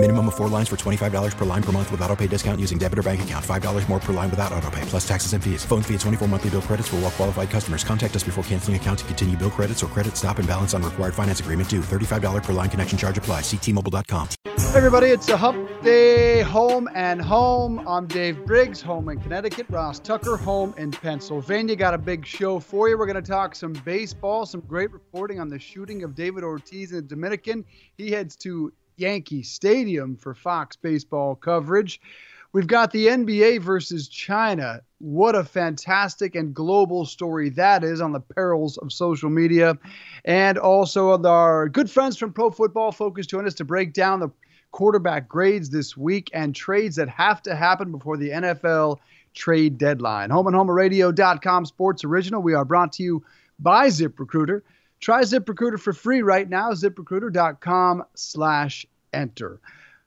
Minimum of four lines for $25 per line per month with auto pay discount using debit or bank account. $5 more per line without auto pay, plus taxes and fees. Phone fee at 24 monthly bill credits for all well qualified customers. Contact us before canceling account to continue bill credits or credit stop and balance on required finance agreement due. $35 per line connection charge apply. Ctmobile.com. Hey everybody, it's a hump day home and home. I'm Dave Briggs, home in Connecticut. Ross Tucker, home in Pennsylvania. Got a big show for you. We're going to talk some baseball, some great reporting on the shooting of David Ortiz in the Dominican. He heads to Yankee Stadium for Fox baseball coverage. We've got the NBA versus China. What a fantastic and global story that is on the perils of social media. And also, our good friends from Pro Football Focus join us to break down the quarterback grades this week and trades that have to happen before the NFL trade deadline. HomeandHomeRadio.com Sports Original. We are brought to you by ZipRecruiter. Try ZipRecruiter for free right now. ZipRecruiter.com slash enter.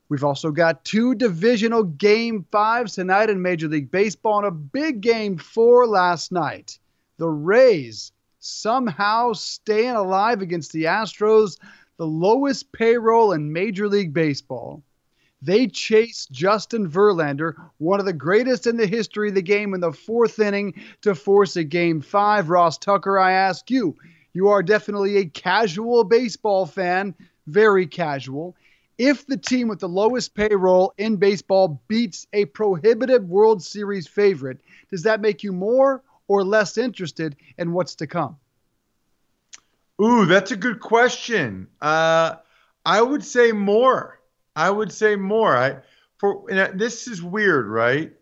We've also got two divisional game fives tonight in Major League Baseball and a big game four last night. The Rays somehow staying alive against the Astros, the lowest payroll in Major League Baseball. They chase Justin Verlander, one of the greatest in the history of the game, in the fourth inning to force a game five. Ross Tucker, I ask you, you are definitely a casual baseball fan, very casual. If the team with the lowest payroll in baseball beats a prohibitive World Series favorite, does that make you more or less interested in what's to come? Ooh, that's a good question. Uh, I would say more. I would say more. I for this is weird, right?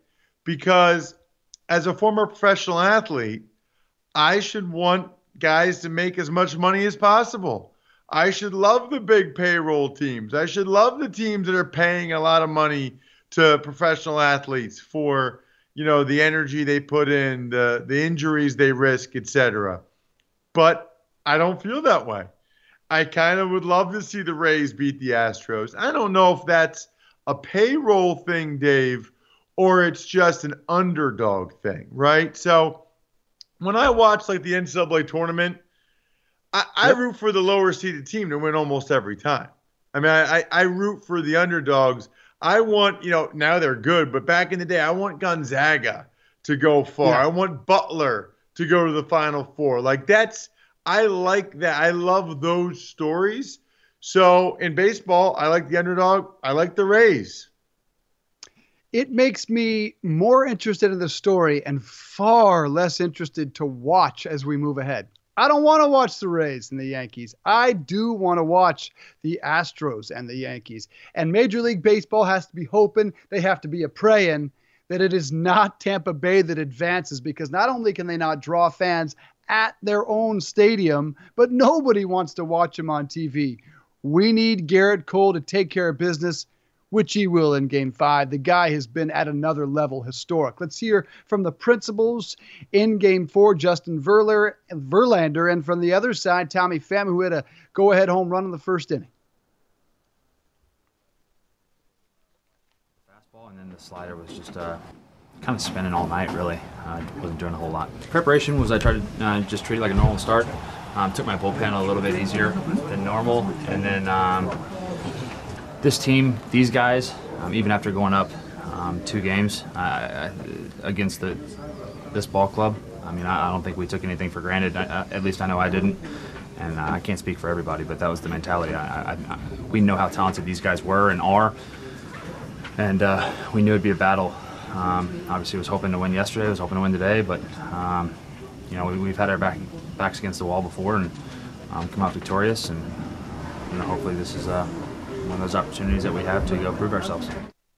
Because as a former professional athlete, I should want guys to make as much money as possible. I should love the big payroll teams. I should love the teams that are paying a lot of money to professional athletes for, you know, the energy they put in, the the injuries they risk, etc. But I don't feel that way. I kind of would love to see the Rays beat the Astros. I don't know if that's a payroll thing, Dave, or it's just an underdog thing, right? So when I watch like the NCAA tournament, I, I yep. root for the lower seeded team to win almost every time. I mean, I, I root for the underdogs. I want, you know, now they're good, but back in the day, I want Gonzaga to go far. Yeah. I want Butler to go to the Final Four. Like that's, I like that. I love those stories. So in baseball, I like the underdog. I like the Rays it makes me more interested in the story and far less interested to watch as we move ahead. I don't want to watch the Rays and the Yankees. I do want to watch the Astros and the Yankees. And Major League Baseball has to be hoping, they have to be a praying that it is not Tampa Bay that advances because not only can they not draw fans at their own stadium, but nobody wants to watch them on TV. We need Gerrit Cole to take care of business which he will in game five. The guy has been at another level historic. Let's hear from the principals in game four, Justin Verler, Verlander, and from the other side, Tommy Pham, who had a go ahead home run in the first inning. Fastball, and then the slider was just uh, kind of spinning all night, really. I uh, wasn't doing a whole lot. Preparation was I tried to uh, just treat it like a normal start. Um, took my bullpen a little bit easier than normal, and then um, this team, these guys, um, even after going up um, two games uh, against the this ball club, I mean, I, I, don't think we took anything for granted. I, at least I know I didn't, and uh, I can't speak for everybody, but that was the mentality. we know how talented these guys were and are, and uh, we knew it'd be a battle. Um, obviously, was hoping to win yesterday. Was hoping to win today, but um, you know, we, have had our back, backs against the wall before and um, come out victorious, and you know, hopefully this is. Uh, one of those opportunities that we have to go prove ourselves.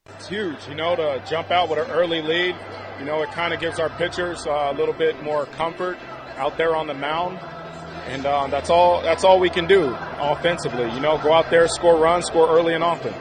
It's huge, you know, to jump out with an early lead. You know, it kind of gives our pitchers uh, a little bit more comfort out there on the mound, and uh, that's all. That's all we can do offensively. You know, go out there, score runs, score early and often.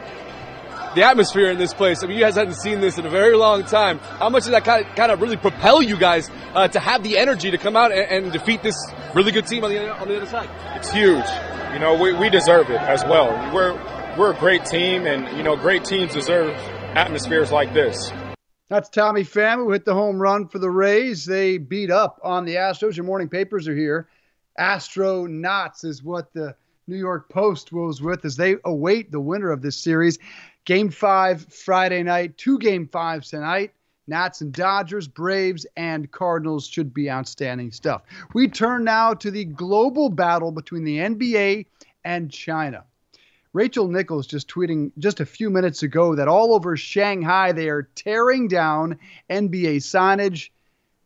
The atmosphere in this place. I mean, you guys hadn't seen this in a very long time. How much does that kind of, kind of really propel you guys uh, to have the energy to come out and, and, defeat this really good team on the on the other side? It's huge. You know, we, we deserve it as well. We're we're a great team, and you know, great teams deserve atmospheres like this. That's Tommy Pham who hit the home run for the Rays. They beat up on the Astros. Your morning papers are here. Astro Knots is what the New York Post was with as they await the winner of this series. Game five Friday night, two game fives tonight. Nats and Dodgers, Braves, and Cardinals should be outstanding stuff. We turn now to the global battle between the NBA and China. Rachel Nichols just tweeting just a few minutes ago that all over Shanghai they are tearing down NBA signage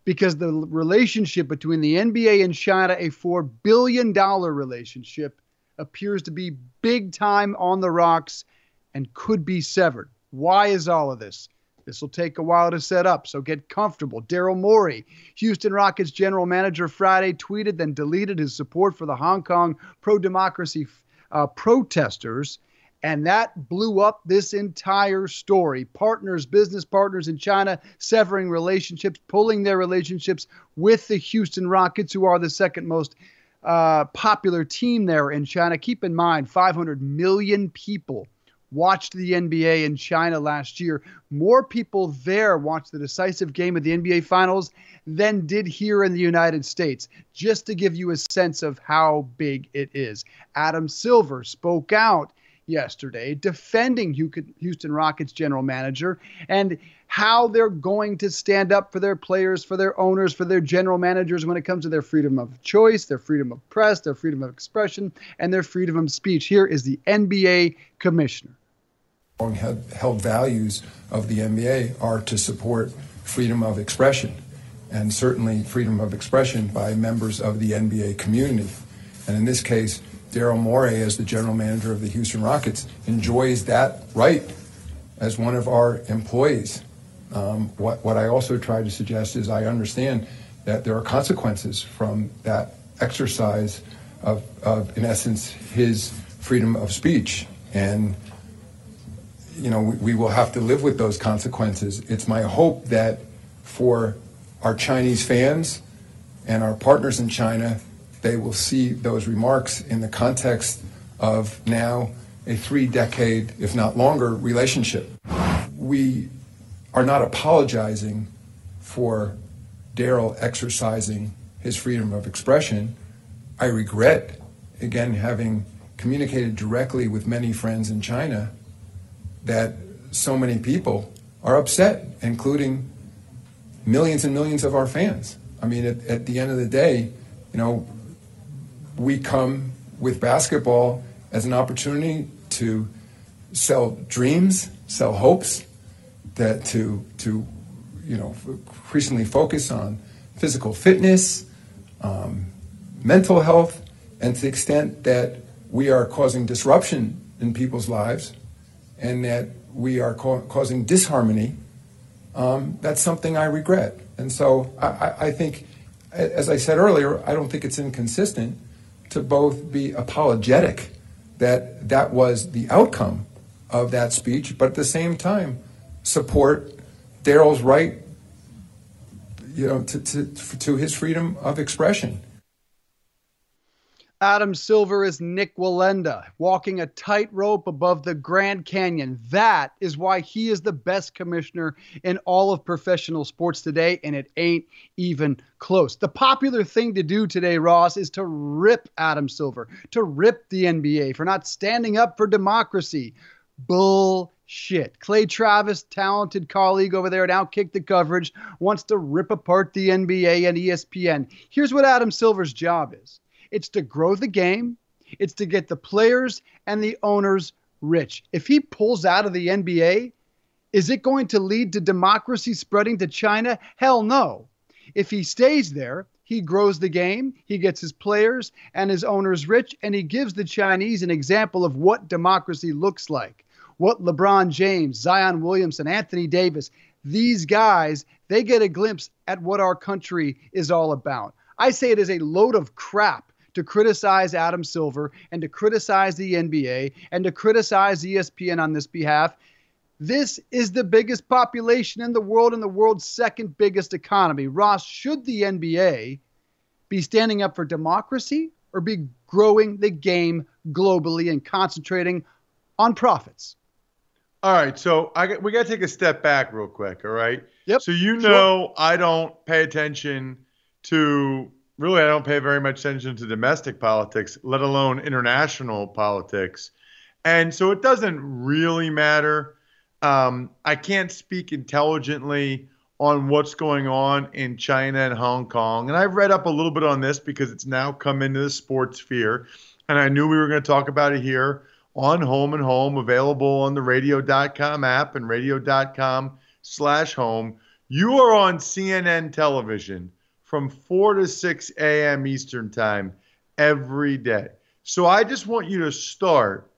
because the relationship between the NBA and China, a $4 billion relationship, appears to be big time on the rocks and could be severed. Why is all of this? This will take a while to set up, so get comfortable. Daryl Morey, Houston Rockets general manager, Friday tweeted, then deleted his support for the Hong Kong pro democracy uh, protesters. And that blew up this entire story. Partners, business partners in China, severing relationships, pulling their relationships with the Houston Rockets, who are the second most uh, popular team there in China. Keep in mind, 500 million people watched the NBA in China last year. More people there watched the decisive game of the NBA Finals than did here in the United States, just to give you a sense of how big it is. Adam Silver spoke out yesterday defending Houston Rockets general manager and how they're going to stand up for their players, for their owners, for their general managers when it comes to their freedom of choice, their freedom of press, their freedom of expression, and their freedom of speech. Here is the NBA commissioner. Held values of the NBA are to support freedom of expression and certainly freedom of expression by members of the NBA community. And in this case, Daryl Morey, as the general manager of the Houston Rockets, enjoys that right as one of our employees. Um, what, what I also try to suggest is I understand that there are consequences from that exercise of, of in essence, his freedom of speech. And, you know, we, will have to live with those consequences. It's my hope that for our Chinese fans and our partners in China, they will see those remarks in the context of now a three decade, if not longer, relationship. We are not apologizing for Daryl exercising his freedom of expression. I regret, again, having communicated directly with many friends in China, that so many people are upset, including millions and millions of our fans. I mean, at, at the end of the day, you know, we come with basketball as an opportunity to sell dreams, sell hopes, that to to you know increasingly focus on physical fitness, um, mental health, and to the extent that we are causing disruption in people's lives, and that we are ca- causing disharmony um, that's something I regret. And so I, I think, as I said earlier, I don't think it's inconsistent to both be apologetic that that was the outcome of that speech, but at the same time support Daryl's right, you know, to, to, to his freedom of expression. Adam Silver is Nik Wallenda, walking a tightrope above the Grand Canyon. That is why he is the best commissioner in all of professional sports today, and it ain't even close. The popular thing to do today, Ross, is to rip Adam Silver, to rip the NBA for not standing up for democracy. Bullshit. Clay Travis, talented colleague over there at Outkick the Coverage, wants to rip apart the NBA and ESPN. Here's what Adam Silver's job is it's to grow the game, it's to get the players and the owners rich. If he pulls out of the NBA, is it going to lead to democracy spreading to China? Hell no. If he stays there, he grows the game, he gets his players and his owners rich, and he gives the Chinese an example of what democracy looks like. What LeBron James, Zion Williamson, Anthony Davis, these guys, they get a glimpse at what our country is all about. I say it is a load of crap to criticize Adam Silver and to criticize the NBA and to criticize ESPN on this behalf. This is the biggest population in the world and the world's second biggest economy. Ross, should the NBA be standing up for democracy or be growing the game globally and concentrating on profits. All right, so I we got to take a step back real quick. All right. Yep. So you know I don't pay attention to really I don't pay very much attention to domestic politics, let alone international politics, and so it doesn't really matter. Um, I can't speak intelligently on what's going on in China and Hong Kong, and I've read up a little bit on this because it's now come into the sports sphere, and I knew we were going to talk about it here on Home and Home, available on the radio.com app and radio.com slash home. You are on CNN television from 4 to 6 a.m. Eastern Time every day. So I just want you to start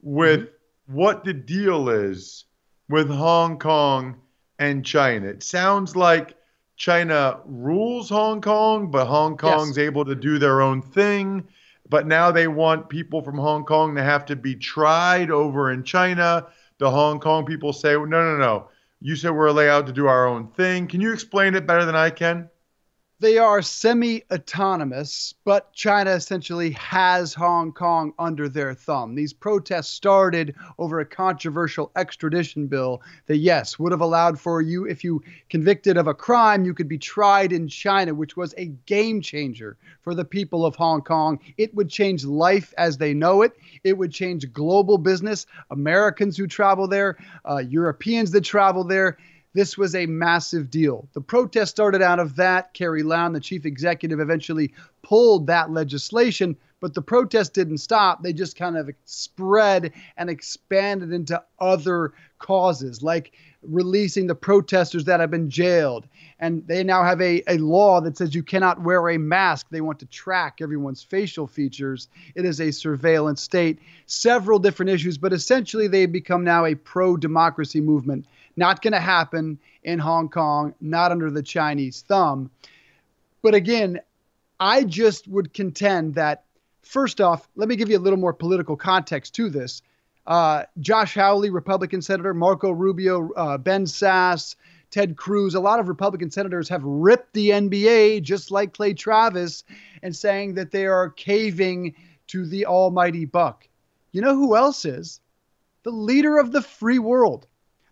with mm-hmm. what the deal is with Hong Kong and China. It sounds like China rules Hong Kong, but Hong Kong's yes. able to do their own thing but now they want people from Hong Kong to have to be tried over in China. The Hong Kong people say, no, no, no. You said we're allowed to do our own thing. Can you explain it better than I can? They are semi autonomous, but China essentially has Hong Kong under their thumb. These protests started over a controversial extradition bill that, yes, would have allowed for you, if you convicted of a crime, you could be tried in China, which was a game changer for the people of Hong Kong. It would change life as they know it, it would change global business, Americans who travel there, uh, Europeans that travel there this was a massive deal. The protest started out of that. Carrie Lam, the chief executive, eventually pulled that legislation, but the protest didn't stop. They just kind of spread and expanded into other causes, like releasing the protesters that have been jailed. And they now have a, a law that says you cannot wear a mask. They want to track everyone's facial features. It is a surveillance state. Several different issues, but essentially they become now a pro democracy movement not going to happen in Hong Kong, not under the Chinese thumb. But again, I just would contend that, first off, let me give you a little more political context to this. Uh, Josh Hawley, Republican Senator, Marco Rubio, uh, Ben Sasse, Ted Cruz, a lot of Republican senators have ripped the NBA, just like Clay Travis, and saying that they are caving to the almighty buck. You know who else is? The leader of the free world,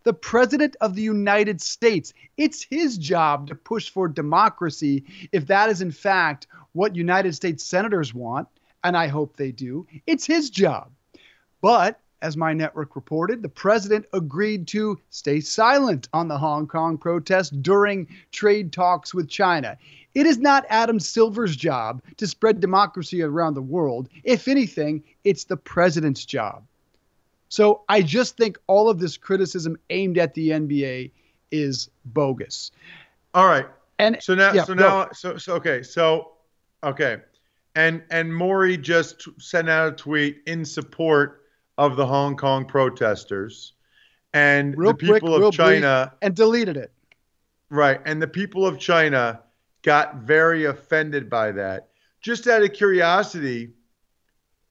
the President of the United States. It's his job to push for democracy if that is, in fact, what United States senators want, and I hope they do. It's his job. But as my network reported, the president agreed to stay silent on the Hong Kong protest during trade talks with China. It is not Adam Silver's job to spread democracy around the world. If anything, it's the president's job. So I just think all of this criticism aimed at the NBA is bogus. All right. And so now, yeah, so now, so so okay, so okay, and and Morey just sent out a tweet in support of the Hong Kong protesters, and real the people quick, of China and deleted it. Right, and the people of China got very offended by that. Just out of curiosity,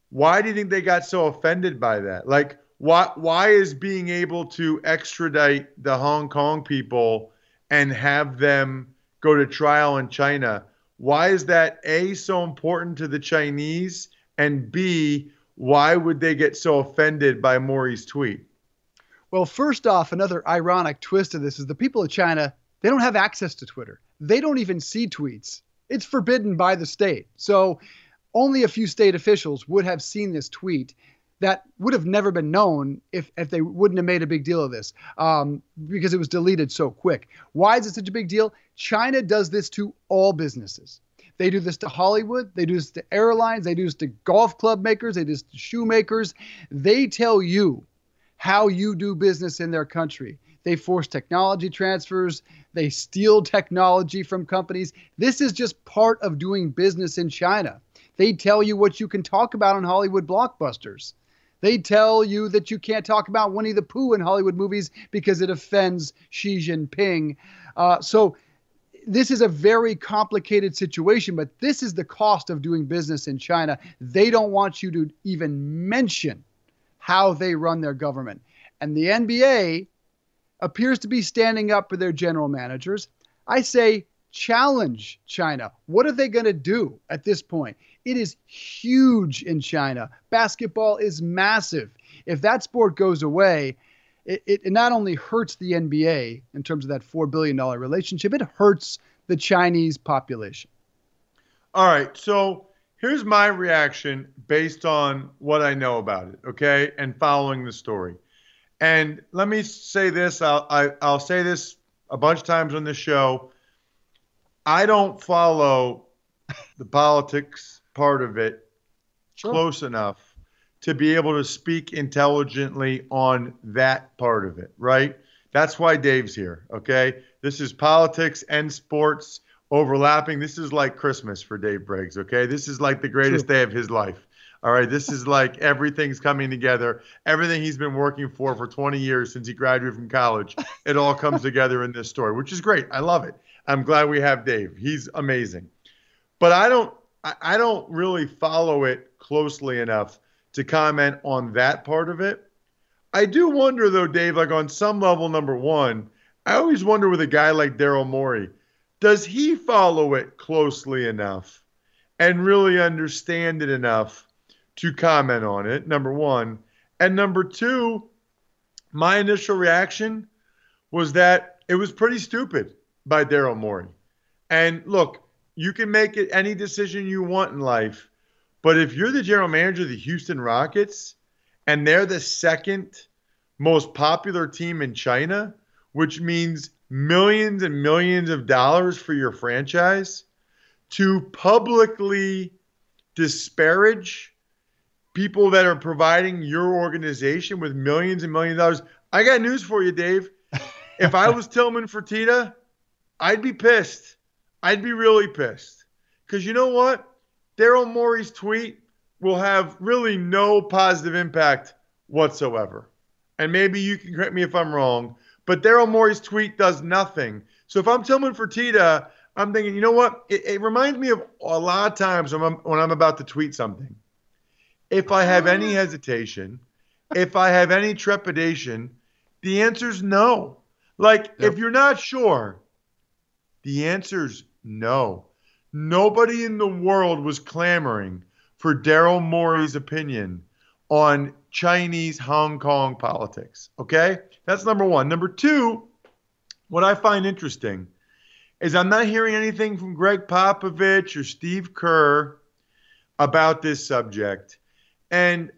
why do you think they got so offended by that? Like, why why is being able to extradite the Hong Kong people and have them go to trial in China? Why is that A so important to the Chinese and B why would they get so offended by Morey's tweet? Well, first off, another ironic twist of this is the people of China, they don't have access to Twitter. They don't even see tweets. It's forbidden by the state. So only a few state officials would have seen this tweet that would have never been known if, if they wouldn't have made a big deal of this um, because it was deleted so quick. Why is it such a big deal? China does this to all businesses. They do this to Hollywood. They do this to airlines. They do this to golf club makers. They do this to shoemakers. They tell you how you do business in their country. They force technology transfers. They steal technology from companies. This is just part of doing business in China. They tell you what you can talk about on Hollywood blockbusters. They tell you that you can't talk about Winnie the Pooh in Hollywood movies because it offends Xi Jinping. Uh, so this is a very complicated situation, but this is the cost of doing business in China. They don't want you to even mention how they run their government. And the NBA appears to be standing up for their general managers. I say challenge China. What are they going to do at this point? It is huge in China. Basketball is massive. if that sport goes away, it, it not only hurts the NBA in terms of that $4 billion relationship, it hurts the Chinese population. All right. So here's my reaction based on what I know about it, okay, and following the story. And let me say this I'll, I, will i will say this a bunch of times on this show. I don't follow the politics part of it sure. close enough to be able to speak intelligently on that part of it, right? That's why Dave's here, okay? This is politics and sports overlapping. This is like Christmas for Dave Briggs, okay? This is like the greatest True. day of his life. All right, this is like everything's coming together. Everything he's been working for for 20 years since he graduated from college, it all comes together in this story, which is great. I love it. I'm glad we have Dave. He's amazing. But I don't I don't really follow it closely enough to comment on that part of it. I do wonder though, Dave, like on some level number 1, I always wonder with a guy like Daryl Morey, does he follow it closely enough and really understand it enough to comment on it? Number one. And number two, my initial reaction was that it was pretty stupid by Daryl Morey. And look, you can make it any decision you want in life, but if you're the general manager of the Houston Rockets and they're the second most popular team in China, which means millions and millions of dollars for your franchise to publicly disparage people that are providing your organization with millions and millions of dollars. I got news for you, Dave. if I was Tillman Fertitta, I'd be pissed. I'd be really pissed. Because you know what? Daryl Morey's tweet will have really no positive impact whatsoever. And maybe you can correct me if I'm wrong, but Daryl Morey's tweet does nothing. So if I'm Tillman Fertitta, I'm thinking, you know what? It, it reminds me of a lot of times when I'm, when I'm about to tweet something. If I have any hesitation, if I have any trepidation, the answer's no. Like, yep. if you're not sure, the answer's no. Nobody in the world was clamoring for Daryl Morey's opinion on Chinese Hong Kong politics. Okay? That's number one. Number two, what I find interesting is I'm not hearing anything from Gregg Popovich or Steve Kerr about this subject. And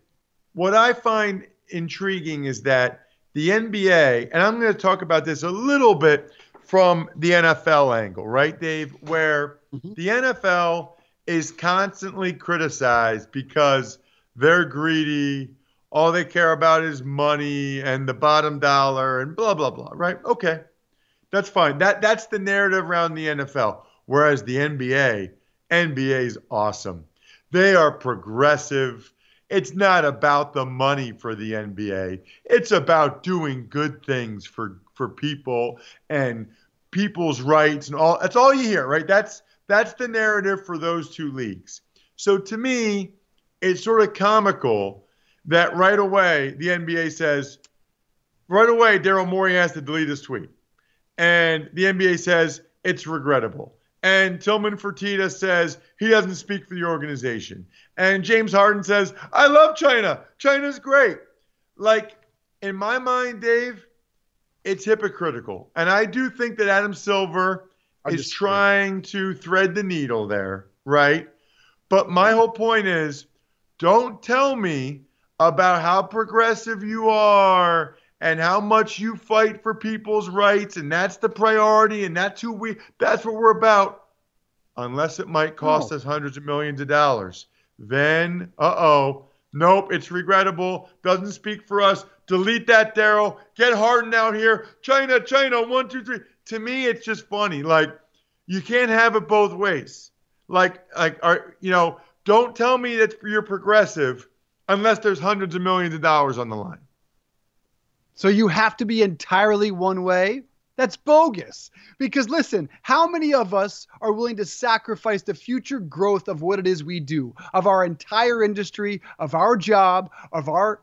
what I find intriguing is that the NBA, and I'm going to talk about this a little bit from the NFL angle, right, Dave? Where mm-hmm. the NFL is constantly criticized because they're greedy, all they care about is money and the bottom dollar and blah blah blah, right? Okay. That's fine. That that's the narrative around the NFL. Whereas the NBA, NBA is awesome. They are progressive. It's not about the money for the NBA. It's about doing good things for for people and people's rights and all that's all you hear, right? That's that's the narrative for those two leagues. So to me, it's sort of comical that right away the NBA says, right away Daryl Morey has to delete his tweet, and the NBA says it's regrettable. And Tillman Fertitta says he doesn't speak for the organization. And James Harden says, I love China. China's great. Like, in my mind, Dave, it's hypocritical. And I do think that Adam Silver is trying to thread the needle there, right? But my whole point is don't tell me about how progressive you are and how much you fight for people's rights and that's the priority and that's who we that's what we're about. Unless it might cost us hundreds of millions of dollars. Then uh-oh. Nope it's regrettable. Doesn't speak for us delete that daryl get harden out here china china one two three to me it's just funny like you can't have it both ways like like are you know don't tell me that you're progressive unless there's hundreds of millions of dollars on the line. So you have to be entirely one way? That's bogus. Because listen, how many of us are willing to sacrifice the future growth of what it is we do, of our entire industry, of our job, of our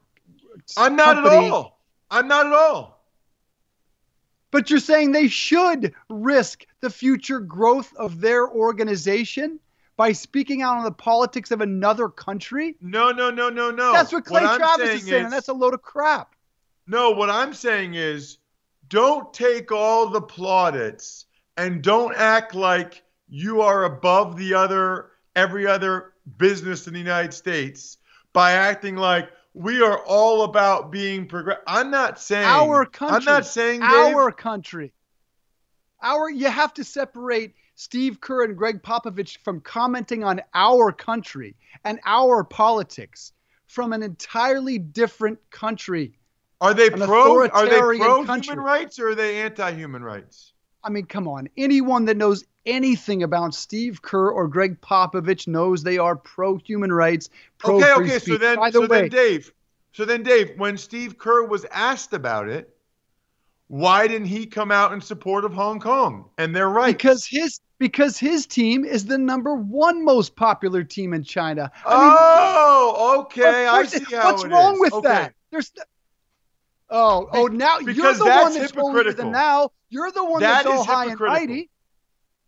I'm not company? at all. I'm not at all. But you're saying they should risk the future growth of their organization by speaking out on the politics of another country? No, no, no, no, no. That's what Clay I'm Travis saying is saying, is- and that's a load of crap. No, what I'm saying is don't take all the plaudits and don't act like you are above the other every other business in the United States by acting like we are all about being progressive. I'm not saying Our country. I'm not saying Dave, our country. Our you have to separate Steve Kerr and Gregg Popovich from commenting on our country and our politics from an entirely different country. are they pro? Are they pro country. human rights or are they anti human rights? I mean, come on. Anyone that knows anything about Steve Kerr or Gregg Popovich knows they are pro human rights, pro okay, free okay. speech. So then, By the so way, then, Dave. So then, Dave, when Steve Kerr was asked about it, why didn't he come out in support of Hong Kong and their rights? because his because his team is the number one most popular team in China. I mean, oh, okay. I see it- how What's it wrong is. with Okay. that? There's Oh, oh, now you're because the that's one that's hypocritical. than now. You're the one That that's all is high and mighty.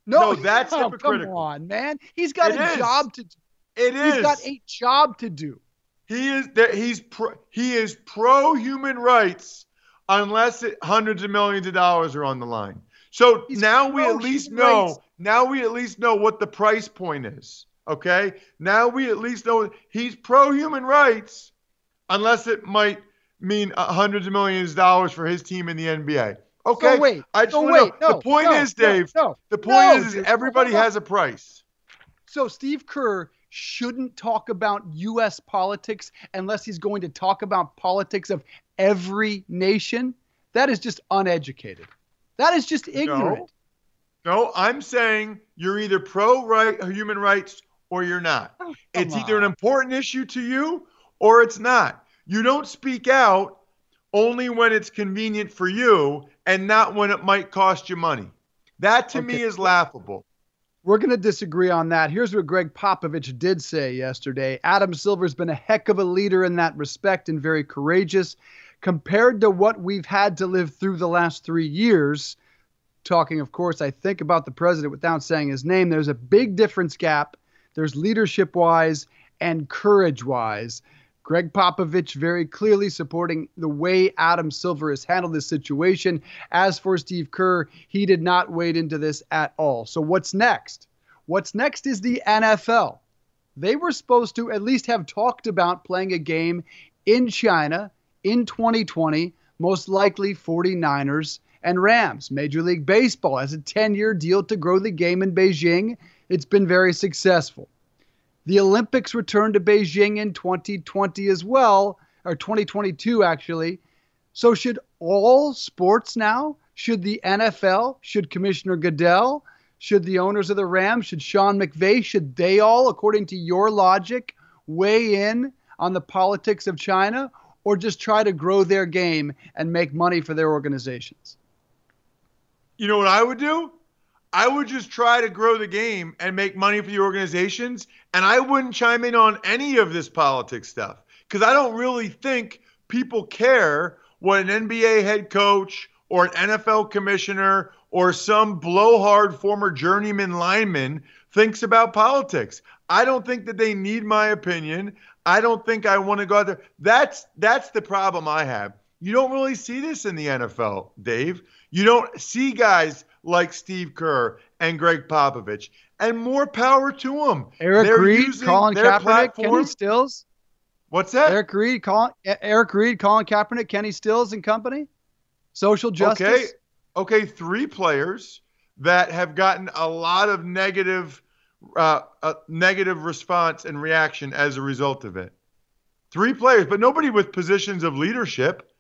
No, No, that's oh, hypocritical. Come on, man. He's got It a is. job to do. It is. He's got a job to do. He is that he's pro, he is pro human rights unless it, hundreds of millions of dollars are on the line. So He's now we at least know. rights. Now we at least know what the price point is. Okay. Now we at least know he's pro human rights, unless it might mean uh, hundreds of millions of dollars for his team in the NBA. Okay. So wait. I just so wait. No, the point no, is, Dave. No, the point no, is, is everybody has a price. So Steve Kerr shouldn't talk about U.S. politics unless he's going to talk about politics of every nation. That is just uneducated. That is just ignorant. No, I'm saying you're either pro right human rights or you're not. it's either an important issue to you or it's not. You don't speak out only when it's convenient for you and not when it might cost you money. That to me is laughable. We're going to disagree on that. Here's what Gregg Popovich did say yesterday. Adam Silver's been a heck of a leader in that respect and very courageous. Compared to what we've had to live through the last three years, talking, of course, I think about the president without saying his name, there's a big difference gap. There's leadership wise and courage wise. Gregg Popovich very clearly supporting the way Adam Silver has handled this situation. As for Steve Kerr, he did not wade into this at all. So, what's next? What's next is the NFL. They were supposed to at least have talked about playing a game in China in 2020, most likely 49ers and Rams. Major League Baseball has a 10 year deal to grow the game in Beijing. It's been very successful. The Olympics return to Beijing in 2020 as well, or 2022 actually. So should all sports now? Should the NFL? Should Commissioner Goodell? Should the owners of the Rams? Should Sean McVay? Should they all, according to your logic, weigh in on the politics of China or just try to grow their game and make money for their organizations? You know what I would do? I would just try to grow the game and make money for the organizations, and I wouldn't chime in on any of this politics stuff because I don't really think people care what an NBA head coach or an NFL commissioner or some blowhard former journeyman lineman thinks about politics. I don't think that they need my opinion. I don't think I want to go out there. That's that's the problem I have. You don't really see this in the NFL, Dave. You don't see guys like Steve Kerr and Gregg Popovich, and more power to them. Eric They're Reid, Colin Kaepernick, Kenny Stills. What's that? Eric Reid, Colin, Eric Reid, Colin Kaepernick, Kenny Stills and company. Social justice. Okay, okay, three players that have gotten a lot of negative, uh, uh, negative response and reaction as a result of it. Three players, but nobody with positions of leadership.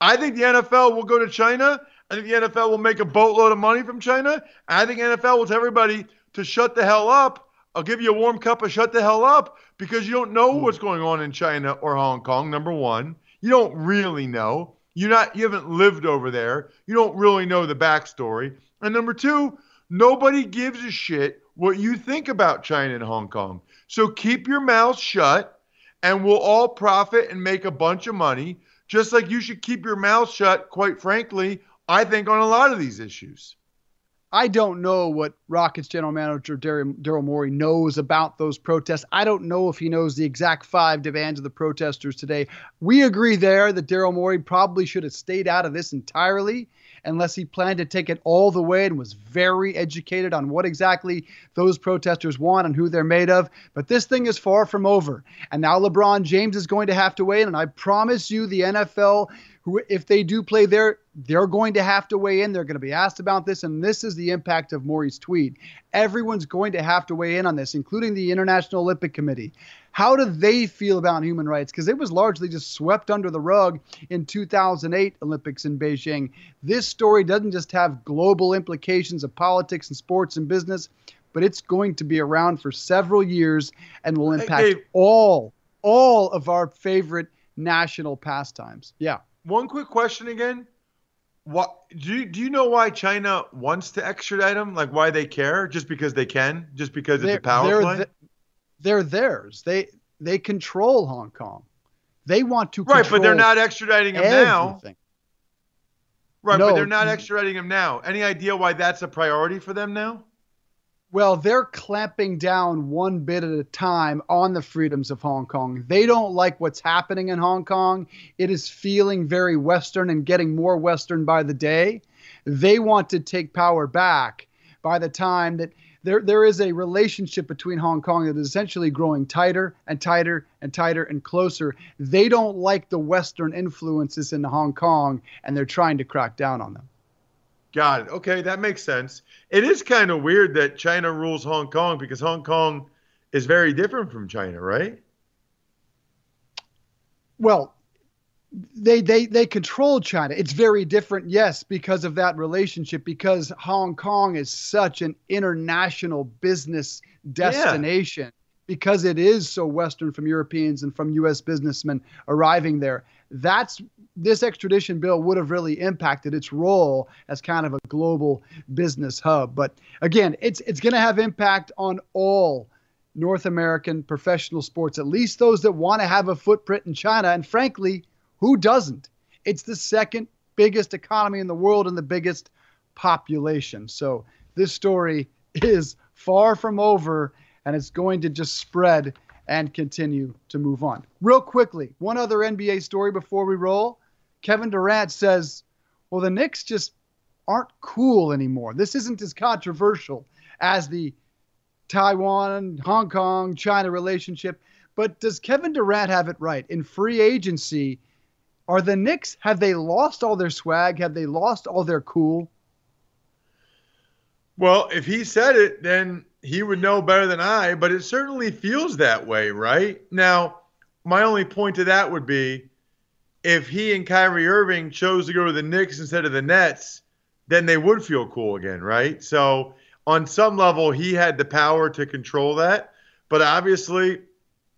I think the NFL will go to China. I think the NFL will make a boatload of money from China. I think NFL will tell everybody to shut the hell up. I'll give you a warm cup of shut the hell up because you don't know hmm. what's going on in China or Hong Kong. Number one, you don't really know. You're not. You haven't lived over there. You don't really know the backstory. And number two, nobody gives a shit what you think about China and Hong Kong. So keep your mouth shut, and we'll all profit and make a bunch of money. Just like you should keep your mouth shut. Quite frankly, I think on a lot of these issues. I don't know what Rockets general manager Daryl Morey knows about those protests. I don't know if he knows the exact five demands of the protesters today. We agree there that Daryl Morey probably should have stayed out of this entirely unless he planned to take it all the way and was very educated on what exactly those protesters want and who they're made of. But this thing is far from over. And now LeBron James is going to have to weigh in. And I promise you, the NFL who, if they do play there, they're going to have to weigh in. They're going to be asked about this. And this is the impact of Morey's tweet. Everyone's going to have to weigh in on this, including the International Olympic Committee. How do they feel about human rights? Because it was largely just swept under the rug in 2008 Olympics in Beijing. This story doesn't just have global implications of politics and sports and business, but it's going to be around for several years and will impact hey, all all of our favorite national pastimes. Yeah. One quick question again. What do you, do you know why China wants to extradite them? Like why they care? Just because they can? Just because it's they're, a power play? They're theirs. They they control Hong Kong. They want to right, but they're not extraditing him everything. now. Right, no, but they're not extraditing him now. Any idea why that's a priority for them now? Well, they're clamping down one bit at a time on the freedoms of Hong Kong. They don't like what's happening in Hong Kong. It is feeling very Western and getting more Western by the day. They want to take power back by the time that there, there is a relationship between Hong Kong that is essentially growing tighter and tighter and tighter and closer. They don't like the Western influences in Hong Kong, and they're trying to crack down on them. Got it. Okay, that makes sense. It is kind of weird that China rules Hong Kong because Hong Kong is very different from China, right? Well, they they they control China. It's very different, yes, because of that relationship. Because Hong Kong is such an international business destination. Yeah. Because it is so Western from Europeans and from U.S. businessmen arriving there. That's this extradition bill would have really impacted its role as kind of a global business hub. But again, it's it's going to have impact on all North American professional sports, at least those that want to have a footprint in China. And frankly, who doesn't? It's the second biggest economy in the world and the biggest population. So this story is far from over and it's going to just spread and continue to move on. Real quickly, one other NBA story before we roll. Kevin Durant says, well, the Knicks just aren't cool anymore. This isn't as controversial as the Taiwan, Hong Kong, China relationship. But does Kevin Durant have it right? In free agency, are the Knicks, have they lost all their swag? Have they lost all their cool? Well, if he said it, then he would know better than I, but it certainly feels that way, right? Now, my only point to that would be if he and Kyrie Irving chose to go to the Knicks instead of the Nets, then they would feel cool again, right? So on some level, he had the power to control that, but obviously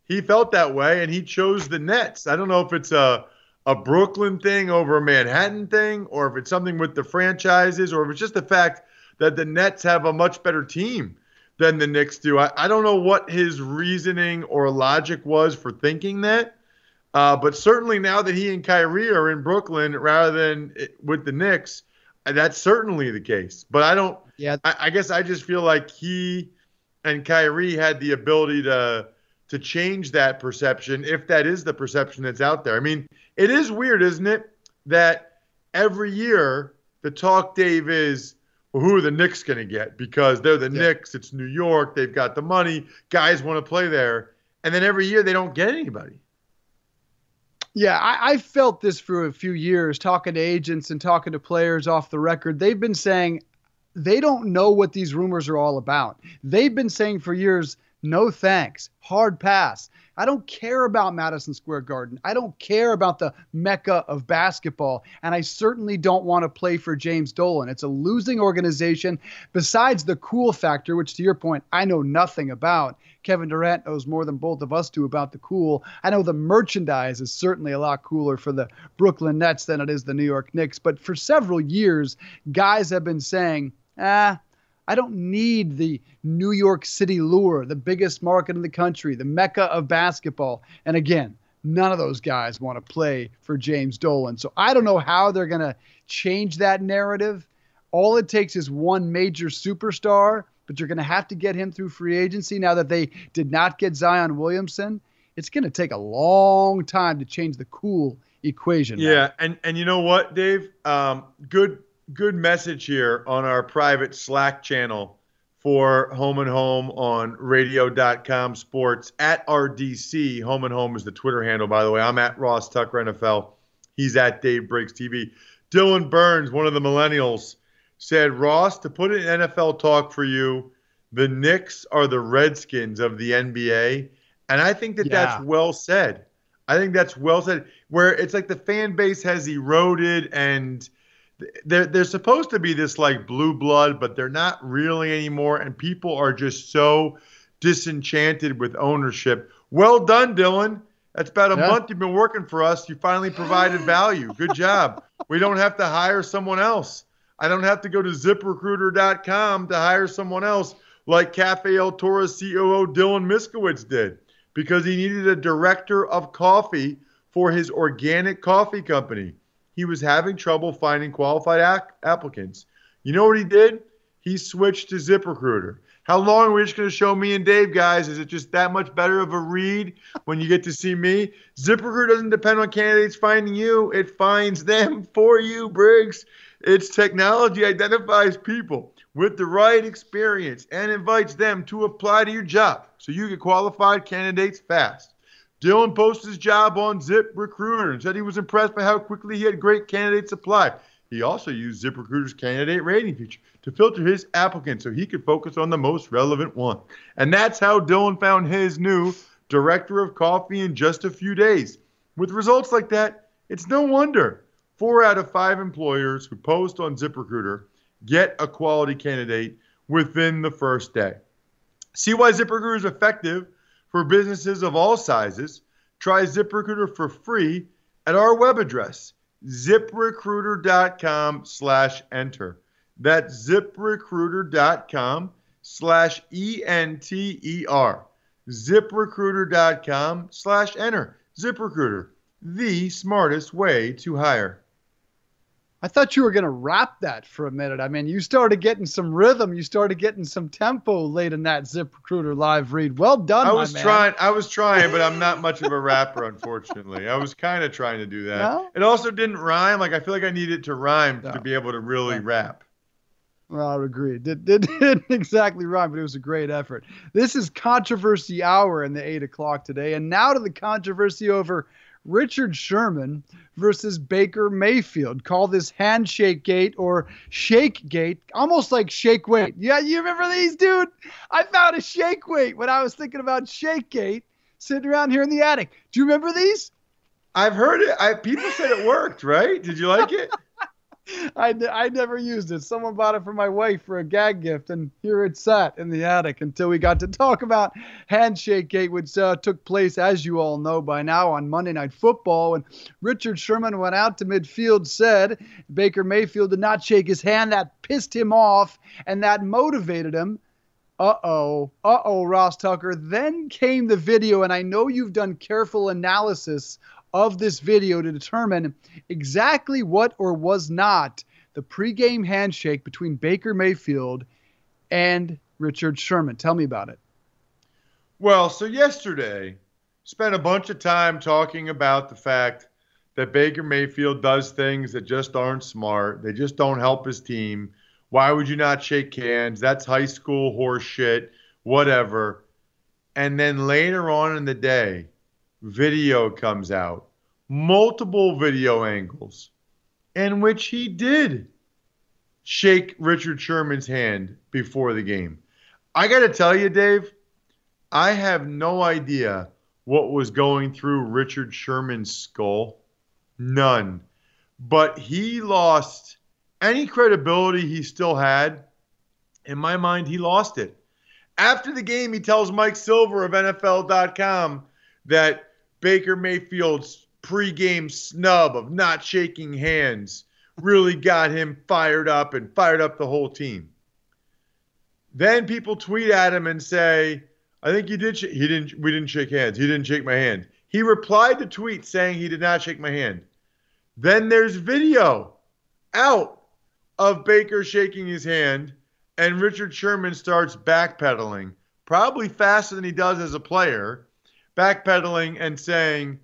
he felt that way and he chose the Nets. I don't know if it's a a Brooklyn thing over a Manhattan thing, or if it's something with the franchises, or if it's just the fact that the Nets have a much better team than the Knicks do. I, I don't know what his reasoning or logic was for thinking that. Uh, but certainly now that he and Kyrie are in Brooklyn rather than with the Knicks, uh, that's certainly the case. But I don't. Yeah. I, I guess I just feel like he and Kyrie had the ability to to change that perception if that is the perception that's out there. I mean, it is weird, isn't it, that every year the talk, Dave, is well, who are the Knicks going to get? Because they're the yeah. Knicks. It's New York. They've got the money. Guys want to play there. And then every year they don't get anybody. Yeah, I, I, felt this for a few years talking to agents and talking to players off the record. They've been saying they don't know what these rumors are all about. They've been saying for years, no thanks, hard pass. I don't care about Madison Square Garden. I don't care about the mecca of basketball. And I certainly don't want to play for James Dolan. It's a losing organization. Besides the cool factor, which to your point, I know nothing about. Kevin Durant knows more than both of us do about the cool. I know the merchandise is certainly a lot cooler for the Brooklyn Nets than it is the New York Knicks. But for several years, guys have been saying, ah, I don't need the New York City lure, the biggest market in the country, the mecca of basketball. And again, none of those guys want to play for James Dolan. So I don't know how they're going to change that narrative. All it takes is one major superstar, but you're going to have to get him through free agency now that they did not get Zion Williamson. It's going to take a long time to change the cool equation. Yeah, and and you know what, Dave? Um, good good message here on our private Slack channel for Home and Home on radio.com sports at RDC. Home and Home is the Twitter handle, by the way. I'm at Ross Tucker NFL. He's at Dave Briggs TV. Dylan Burns, one of the millennials, said, Ross, to put it in NFL talk for you, the Knicks are the Redskins of the NBA. And I think that Yeah. that's well said. I think that's well said. Where it's like the fan base has eroded and they're, they're supposed to be this like blue blood, but they're not really anymore. And people are just so disenchanted with ownership. Well done, Dylan. That's about a Yeah. month you've been working for us. You finally provided value. Good job. We don't have to hire someone else. I don't have to go to ziprecruiter.com to hire someone else like Cafe El Toro COO Dylan Miskowitz did because he needed a director of coffee for his organic coffee company. He was having trouble finding qualified ac- applicants. You know what he did? He switched to ZipRecruiter. How long are we just going to show me and Dave, guys? Is it just that much better of a read when you get to see me? ZipRecruiter doesn't depend on candidates finding you, it finds them for you, Briggs. Its technology identifies people with the right experience and invites them to apply to your job so you get qualified candidates fast. Dylan posted his job on ZipRecruiter and said he was impressed by how quickly he had great candidates apply. He also used ZipRecruiter's candidate rating feature to filter his applicants so he could focus on the most relevant one. And that's how Dylan found his new director of coffee in just a few days. With results like that, it's no wonder four out of five employers who post on ZipRecruiter get a quality candidate within the first day. See why ZipRecruiter is effective for businesses of all sizes. Try ZipRecruiter for free at our web address, ziprecruiter.com slash enter. That's ziprecruiter.com slash E-N-T-E-R. ziprecruiter.com slash enter. ZipRecruiter, the smartest way to hire. I thought you were going to rap that for a minute. I mean, you started getting some rhythm. You started getting some tempo late in that Zip Recruiter live read. Well done, I was man. trying. I was trying, but I'm not much of a rapper, unfortunately. I was kind of trying to do that. No? It also didn't rhyme. Like I feel like I needed to rhyme to be able to really rap. Well, I would agree. It did, did, didn't exactly rhyme, but it was a great effort. This is Controversy Hour in the 8 o'clock today. And now to the controversy over Richard Sherman versus Baker Mayfield. Call this Handshake Gate or Shake Gate, almost like Shake Weight. Yeah, you remember these, dude? I found a Shake Weight when I was thinking about Shake Gate sitting around here in the attic. Do you remember these? I've heard it. I, people said it worked, right? Did you like it? I, I never used it. Someone bought it for my wife for a gag gift, and here it sat in the attic until we got to talk about Handshake Gate, which uh, took place, as you all know by now, on Monday Night Football. When Richard Sherman went out to midfield, said Baker Mayfield did not shake his hand. That pissed him off, and that motivated him. Uh oh, uh oh, Ross Tucker. Then came the video, and I know you've done careful analysis of this video to determine exactly what or was not the pregame handshake between Baker Mayfield and Richard Sherman. Tell me about it. Well, so yesterday, spent a bunch of time talking about the fact that Baker Mayfield does things that just aren't smart. They just don't help his team. Why would you not shake hands? That's high school horse shit, whatever. And then later on in the day, video comes out, multiple video angles, in which he did shake Richard Sherman's hand before the game. I got to tell you, Dave, I have no idea what was going through Richard Sherman's skull. None. But he lost any credibility he still had. In my mind, he lost it. After the game, he tells Mike Silver of NFL.com that Baker Mayfield's pregame snub of not shaking hands really got him fired up and fired up the whole team. Then people tweet at him and say, "I think you did. Sh- he didn't. We didn't shake hands. He didn't shake my hand." He replied to tweet saying he did not shake my hand. Then there's video out of Baker shaking his hand, and Richard Sherman starts backpedaling, probably faster than he does as a player, backpedaling and saying,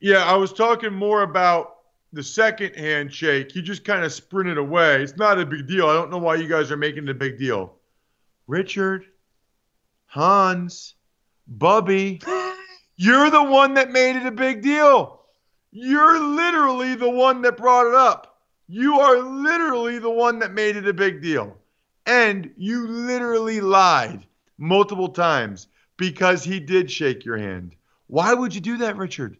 Yeah, I was talking more about the second handshake. You just kind of sprinted away. It's not a big deal. I don't know why you guys are making it a big deal. Richard, Hans, Bubby, you're the one that made it a big deal. You're literally the one that brought it up. You are literally the one that made it a big deal. And you literally lied multiple times because he did shake your hand. Why would you do that, Richard?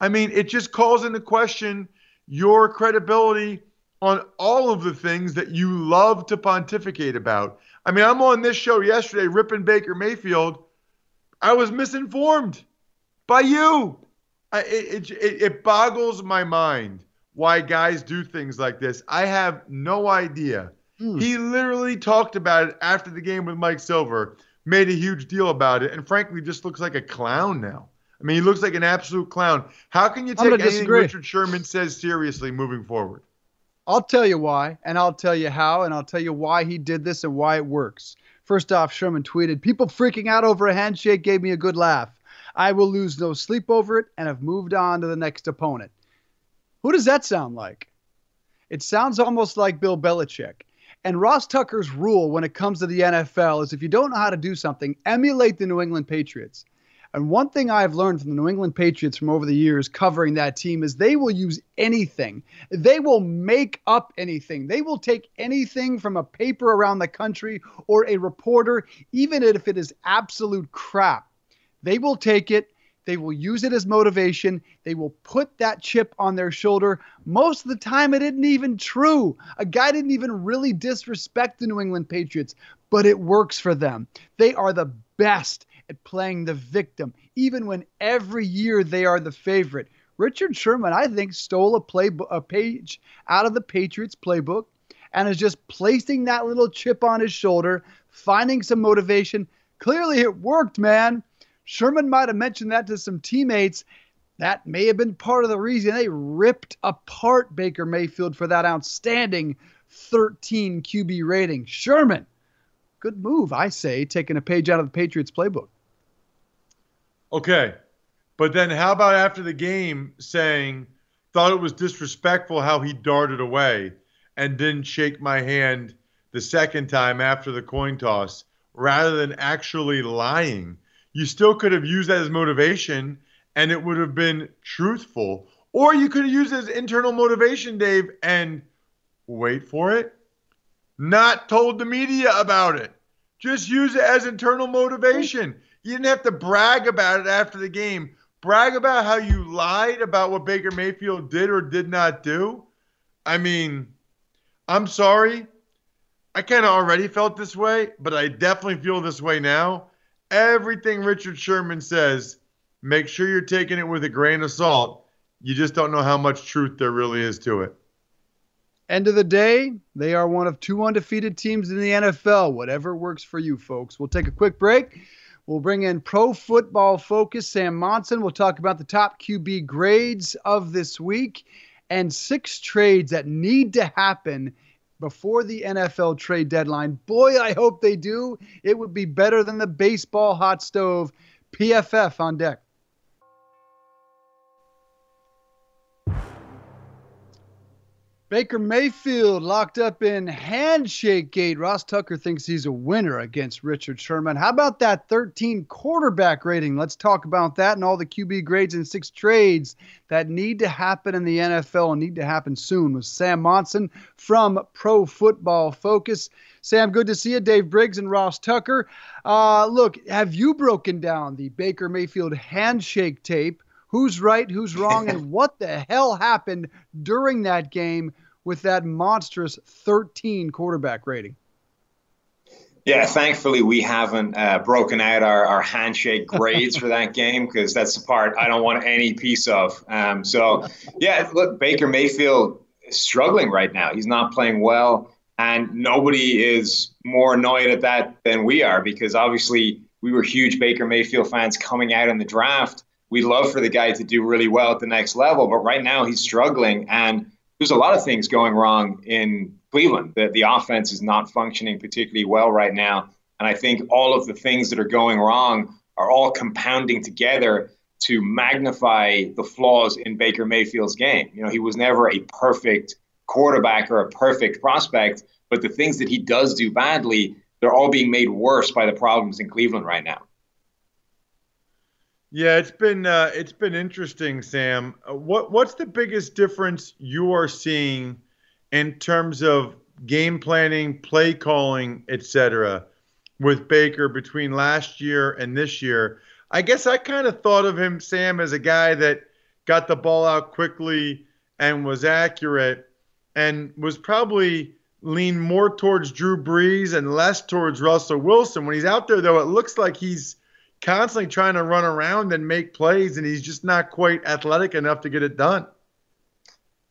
I mean, it just calls into question your credibility on all of the things that you love to pontificate about. I mean, I'm on this show yesterday, ripping Baker Mayfield. I was misinformed by you. I, it, it, it boggles my mind why guys do things like this. I have no idea. Hmm. He literally talked about it after the game with Mike Silver, made a huge deal about it, and frankly, just looks like a clown now. I mean, he looks like an absolute clown. How can you take anything disagree. Richard Sherman says seriously moving forward? I'll tell you why, and I'll tell you how, and I'll tell you why he did this and why it works. First off, Sherman tweeted, People freaking out over a handshake gave me a good laugh. I will lose no sleep over it and have moved on to the next opponent. Who does that sound like? It sounds almost like Bill Belichick. And Ross Tucker's rule when it comes to the NFL is if you don't know how to do something, emulate the New England Patriots. And one thing I've learned from the New England Patriots from over the years covering that team is they will use anything. They will make up anything. They will take anything from a paper around the country or a reporter, even if it is absolute crap. They will take it. They will use it as motivation. They will put that chip on their shoulder. Most of the time, it isn't even true. A guy didn't even really disrespect the New England Patriots, but it works for them. They are the best at playing the victim, even when every year they are the favorite. Richard Sherman, I think, stole a play a page out of the Patriots playbook and is just placing that little chip on his shoulder, finding some motivation. Clearly, it worked, man. Sherman might have mentioned that to some teammates. That may have been part of the reason they ripped apart Baker Mayfield for that outstanding 13 QB rating. Sherman, good move, I say, taking a page out of the Patriots playbook. Okay. But then how about after the game saying, thought it was disrespectful how he darted away and didn't shake my hand the second time after the coin toss rather than actually lying? You still could have used that as motivation and it would have been truthful. Or you could have used it as internal motivation, Dave, and wait for it, not told the media about it. Just use it as internal motivation. You didn't have to brag about it after the game. Brag about how you lied about what Baker Mayfield did or did not do. I mean, I'm sorry. I kind of already felt this way, but I definitely feel this way now. Everything Richard Sherman says, make sure you're taking it with a grain of salt. You just don't know how much truth there really is to it. End of the day, they are one of two undefeated teams in the NFL. Whatever works for you, folks. We'll take a quick break. We'll bring in pro football focus Sam Monson. We'll talk about the top QB grades of this week and six trades that need to happen before the NFL trade deadline. Boy, I hope they do. It would be better than the baseball hot stove. PFF on deck. Baker Mayfield locked up in handshake gate. Ross Tucker thinks he's a winner against Richard Sherman. How about that 13 quarterback rating? Let's talk about that and all the QB grades and six trades that need to happen in the NFL and need to happen soon with Sam Monson from Pro Football Focus. Sam, good to see you. Dave Briggs and Ross Tucker. Uh, look, have you broken down the Baker Mayfield handshake tape? who's right, who's wrong, and what the hell happened during that game with that monstrous 13 quarterback rating. Yeah, thankfully we haven't uh, broken out our, our handshake grades for that game because that's the part I don't want any piece of. Um, so, yeah, look, Baker Mayfield is struggling right now. He's not playing well, and nobody is more annoyed at that than we are because obviously we were huge Baker Mayfield fans coming out in the draft We'd love for the guy to do really well at the next level, but right now he's struggling. And there's a lot of things going wrong in Cleveland. The, the offense is not functioning particularly well right now. And I think all of the things that are going wrong are all compounding together to magnify the flaws in Baker Mayfield's game. You know, he was never a perfect quarterback or a perfect prospect, but the things that he does do badly, they're all being made worse by the problems in Cleveland right now. Yeah, it's been uh, it's been interesting, Sam. Uh, what what's the biggest difference you are seeing in terms of game planning, play calling, etc., with Baker between last year and this year? I guess I kind of thought of him, Sam, as a guy that got the ball out quickly and was accurate, and was probably lean more towards Drew Brees and less towards Russell Wilson. When he's out there, though, it looks like he's constantly trying to run around and make plays, and he's just not quite athletic enough to get it done.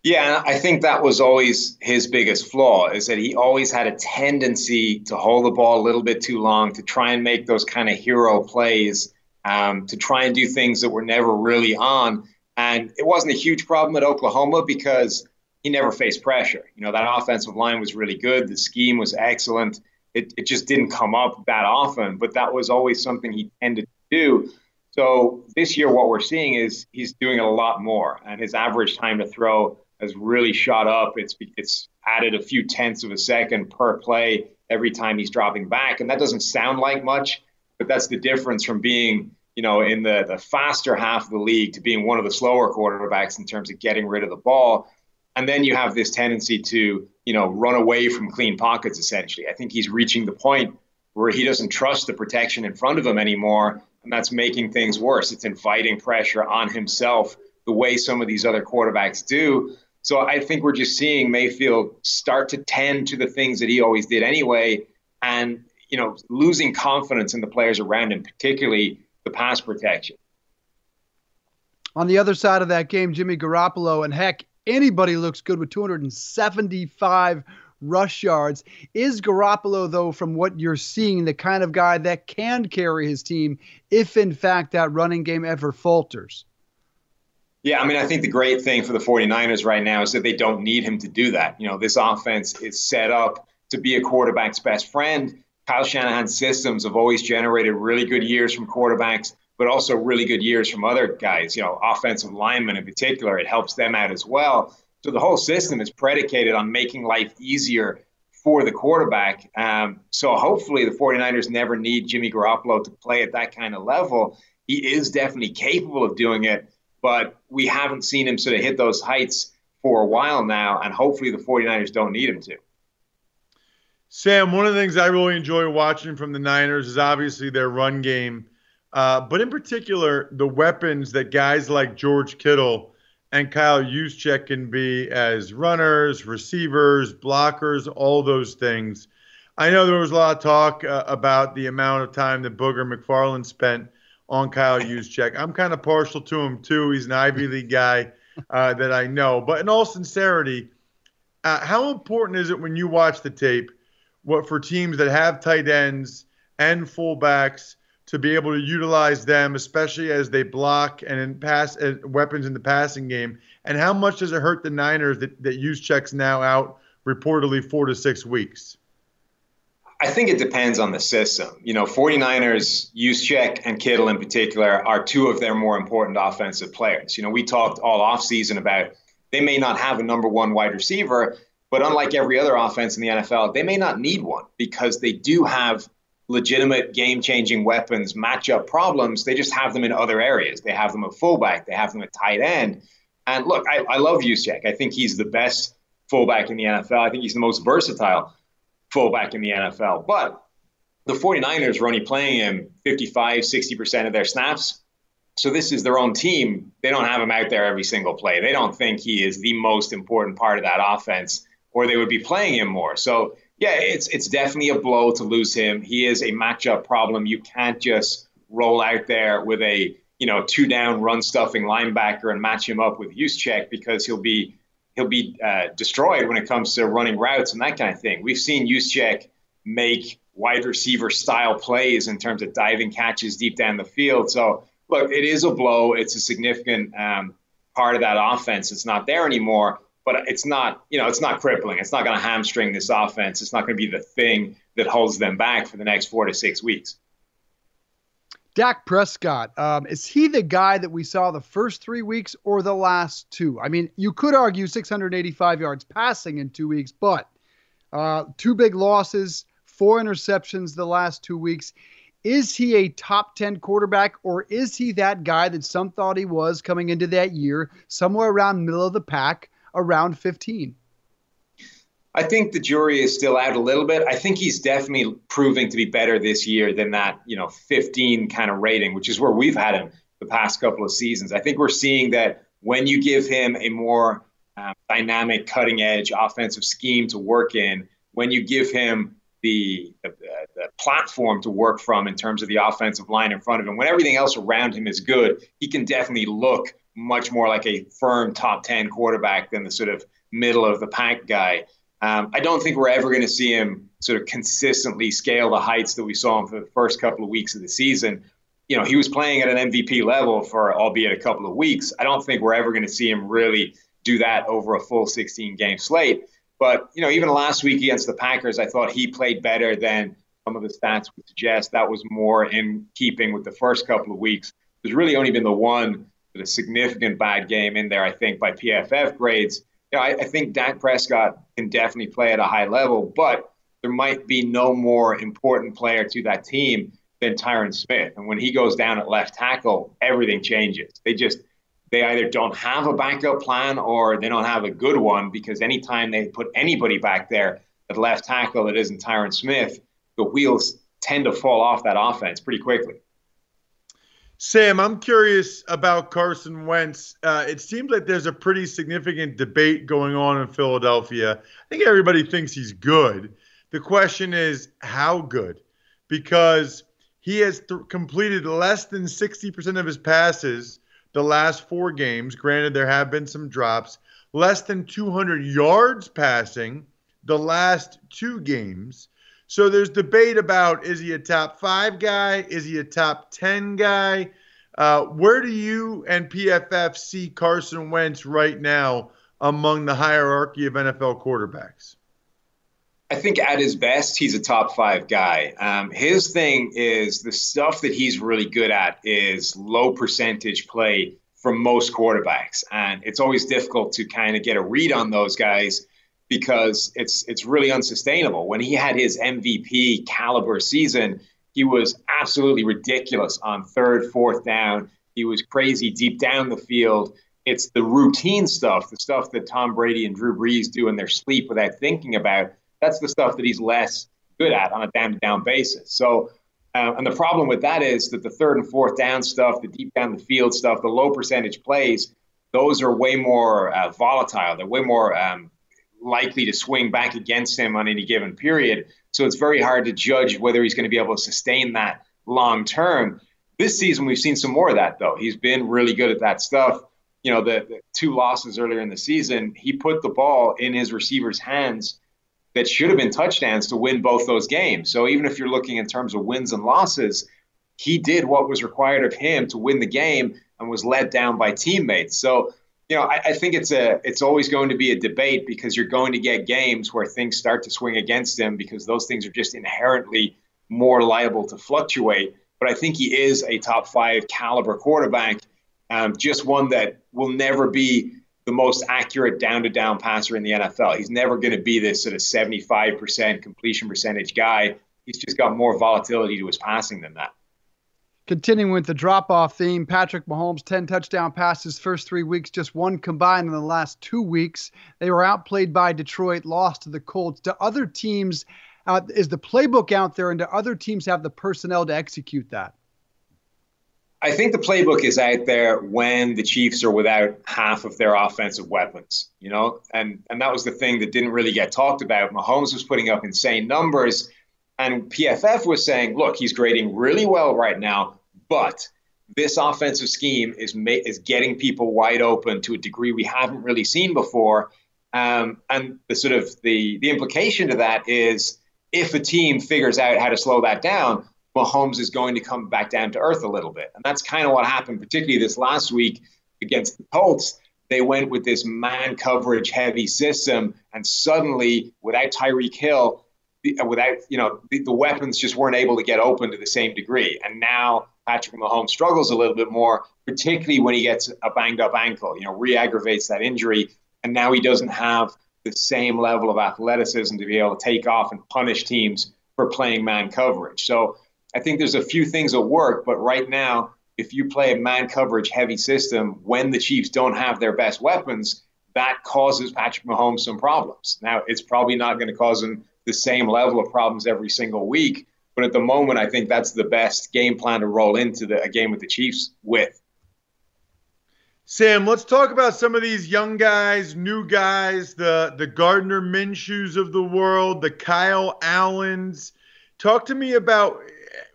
Yeah, I think that was always his biggest flaw is that he always had a tendency to hold the ball a little bit too long, to try and make those kind of hero plays, um, to try and do things that were never really on. And it wasn't a huge problem at Oklahoma because he never faced pressure. You know, that offensive line was really good. The scheme was excellent it, it just didn't come up that often, but that was always something he tended to do. So this year, what we're seeing is he's doing it a lot more, and his average time to throw has really shot up. It's it's added a few tenths of a second per play every time he's dropping back, and that doesn't sound like much, but that's the difference from being you know in the the faster half of the league to being one of the slower quarterbacks in terms of getting rid of the ball. And then you have this tendency to, you know, run away from clean pockets, essentially. I think he's reaching the point where he doesn't trust the protection in front of him anymore. And that's making things worse. It's inviting pressure on himself the way some of these other quarterbacks do. So I think we're just seeing Mayfield start to tend to the things that he always did anyway, and you know, losing confidence in the players around him, particularly the pass protection. On the other side of that game, Jimmy Garoppolo, and heck, anybody looks good with 275 rush yards. Is Garoppolo, though, from what you're seeing, the kind of guy that can carry his team if, in fact, that running game ever falters? Yeah, I mean, I think the great thing for the 49ers right now is that they don't need him to do that. You know, this offense is set up to be a quarterback's best friend. Kyle Shanahan's systems have always generated really good years from quarterbacks but also really good years from other guys, you know, offensive linemen in particular. It helps them out as well. So the whole system is predicated on making life easier for the quarterback. Um, so hopefully the 49ers never need Jimmy Garoppolo to play at that kind of level. He is definitely capable of doing it, but we haven't seen him sort of hit those heights for a while now, and hopefully the 49ers don't need him to. Sam, one of the things I really enjoy watching from the Niners is obviously their run game. Uh, but in particular, the weapons that guys like George Kittle and Kyle Juszczyk can be as runners, receivers, blockers, all those things. I know there was a lot of talk uh, about the amount of time that Booger McFarland spent on Kyle Juszczyk. I'm kind of partial to him too. He's an Ivy League guy uh, that I know. But in all sincerity, uh, how important is it when you watch the tape, what for teams that have tight ends and fullbacks to be able to utilize them, especially as they block and in pass uh, weapons in the passing game? And how much does it hurt the Niners that, that Juszczyk's now out reportedly four to six weeks? I think it depends on the system. You know, 49ers, Juszczyk and Kittle in particular are two of their more important offensive players. You know, we talked all offseason about they may not have a number one wide receiver, but unlike every other offense in the NFL, they may not need one because they do have legitimate game changing weapons, matchup problems. They just have them in other areas. They have them at fullback, they have them at tight end. And look, I, I love Juszczyk. I think he's the best fullback in the NFL. I think he's the most versatile fullback in the NFL. But the 49ers are only playing him 55, 60% of their snaps. So this is their own team. They don't have him out there every single play. They don't think he is the most important part of that offense, or they would be playing him more. So yeah, it's it's definitely a blow to lose him. He is a matchup problem. You can't just roll out there with a you know two down run stuffing linebacker and match him up with Juszczyk because he'll be he'll be uh, destroyed when it comes to running routes and that kind of thing. We've seen Juszczyk make wide receiver style plays in terms of diving catches deep down the field. So look, it is a blow. It's a significant um, part of that offense. It's not there anymore. But it's not, you know, it's not crippling. It's not going to hamstring this offense. It's not going to be the thing that holds them back for the next four to six weeks. Dak Prescott, um, is he the guy that we saw the first three weeks or the last two? I mean, you could argue 685 yards passing in two weeks, but uh, two big losses, four interceptions the last two weeks. Is he a top 10 quarterback or is he that guy that some thought he was coming into that year, somewhere around middle of the pack? Around 15? I think the jury is still out a little bit. I think he's definitely proving to be better this year than that, you know, 15 kind of rating, which is where we've had him the past couple of seasons. I think we're seeing that when you give him a more um, dynamic, cutting edge offensive scheme to work in, when you give him the, the, the, platform to work from in terms of the offensive line in front of him, when everything else around him is good, he can definitely look much more like a firm top 10 quarterback than the sort of middle of the pack guy. Um, I don't think we're ever going to see him sort of consistently scale the heights that we saw him for the first couple of weeks of the season. You know, he was playing at an MVP level for albeit a couple of weeks. I don't think we're ever going to see him really do that over a full 16 game slate. But, you know, even last week against the Packers, I thought he played better than some of the stats would suggest. That was more in keeping with the first couple of weeks. There's really only been the one a significant bad game in there, I think, by PFF grades. You know, I, I think Dak Prescott can definitely play at a high level, but there might be no more important player to that team than Tyron Smith. And when he goes down at left tackle, everything changes. They just they either don't have a backup plan or they don't have a good one because anytime they put anybody back there at left tackle that isn't Tyron Smith, the wheels tend to fall off that offense pretty quickly. Sam, I'm curious about Carson Wentz. Uh, it seems like there's a pretty significant debate going on in Philadelphia. I think everybody thinks he's good. The question is, how good? Because he has th- completed less than 60% of his passes the last four games. Granted, there have been some drops. Less than 200 yards passing the last two games. So there's debate about is he a top five guy? Is he a top 10 guy? Uh, where do you and PFF see Carson Wentz right now among the hierarchy of NFL quarterbacks? I think at his best, he's a top five guy. Um, his thing is the stuff that he's really good at is low percentage play from most quarterbacks. And it's always difficult to kind of get a read on those guys because it's it's really unsustainable. When he had his MVP caliber season, he was absolutely ridiculous on third, fourth down. He was crazy deep down the field. It's the routine stuff, the stuff that Tom Brady and Drew Brees do in their sleep without thinking about. That's the stuff that he's less good at on a down to down basis. So, uh, and the problem with that is that the third and fourth down stuff, the deep down the field stuff, the low percentage plays, those are way more uh, volatile. They're way more um, likely to swing back against him on any given period. So it's very hard to judge whether he's going to be able to sustain that long term. This season, we've seen some more of that, though. He's been really good at that stuff. You know, the, the two losses earlier in the season, he put the ball in his receivers' hands that should have been touchdowns to win both those games. So even if you're looking in terms of wins and losses, he did what was required of him to win the game and was led down by teammates. So you know, I, I, think it's a it's always going to be a debate because you're going to get games where things start to swing against him because those things are just inherently more liable to fluctuate. But I think he is a top five caliber quarterback, um, just one that will never be the most accurate down to down passer in the NFL. He's never going to be this sort of 75% completion percentage guy. He's just got more volatility to his passing than that. Continuing with the drop off theme, Patrick Mahomes, 10 touchdown passes first three weeks, just one combined in the last two weeks. They were outplayed by Detroit, lost to the Colts. Do other teams, uh, is the playbook out there, and do other teams have the personnel to execute that? I think the playbook is out there when the Chiefs are without half of their offensive weapons, you know, and and that was the thing that didn't really get talked about. Mahomes was putting up insane numbers, and PFF was saying, look, he's grading really well right now, but this offensive scheme is ma- is getting people wide open to a degree we haven't really seen before. Um, and the sort of the the implication to that is if a team figures out how to slow that down, Mahomes is going to come back down to earth a little bit. And that's kind of what happened, particularly this last week against the Colts. they went with this man coverage heavy system, and suddenly, without Tyreek Hill, without you know the, the, weapons just weren't able to get open to the same degree. And now Patrick Mahomes struggles a little bit more, particularly when he gets a banged up ankle. You know, re-aggravates that injury, and now he doesn't have the same level of athleticism to be able to take off and punish teams for playing man coverage. So I think there's a few things that work, but right now, if you play a man coverage heavy system when the Chiefs don't have their best weapons, that causes Patrick Mahomes some problems. Now, it's probably not going to cause him the same level of problems every single week. But at the moment, I think that's the best game plan to roll into the, a game with the Chiefs with. Sam, let's talk about some of these young guys, new guys, the the Gardner Minshews of the world, the Kyle Allens. Talk to me about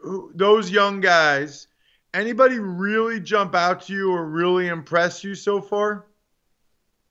uh, those young guys. Anybody really jump out to you or really impress you so far?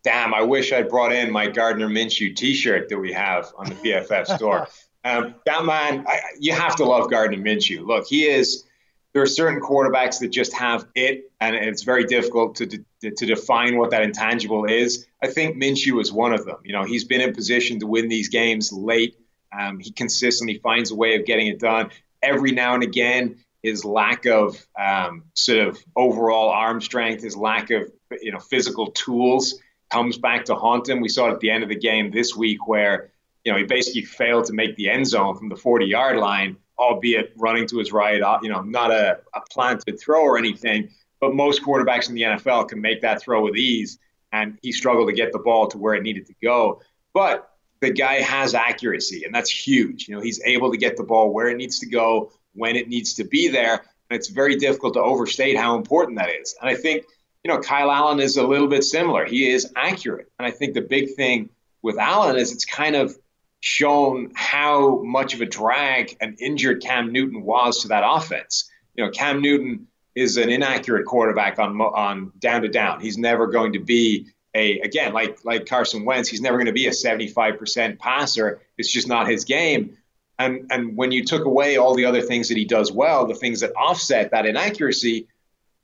damn, I wish I'd brought in my Gardner Minshew T-shirt that we have on the PFF store. um, that man, I, you have to love Gardner Minshew. Look, he is. There are certain quarterbacks that just have it, and it's very difficult to, to, to define what that intangible is. I think Minshew is one of them. You know, he's been in position to win these games late. Um, he consistently finds a way of getting it done. Every now and again, his lack of um, sort of overall arm strength, his lack of you know physical tools comes back to haunt him. We saw it at the end of the game this week where, you know, he basically failed to make the end zone from the 40 yard line, albeit running to his right, uh, you know, not a, a planted throw or anything. But most quarterbacks in the NFL can make that throw with ease. And he struggled to get the ball to where it needed to go. But the guy has accuracy, and that's huge. You know, he's able to get the ball where it needs to go, when it needs to be there. And it's very difficult to overstate how important that is. And I think you know, Kyle Allen is a little bit similar. He is accurate. And I think the big thing with Allen is it's kind of shown how much of a drag an injured Cam Newton was to that offense. You know, Cam Newton is an inaccurate quarterback on on down to down. He's never going to be a again like like Carson Wentz. He's never going to be a 75% passer. It's just not his game. And and when you took away all the other things that he does well, the things that offset that inaccuracy,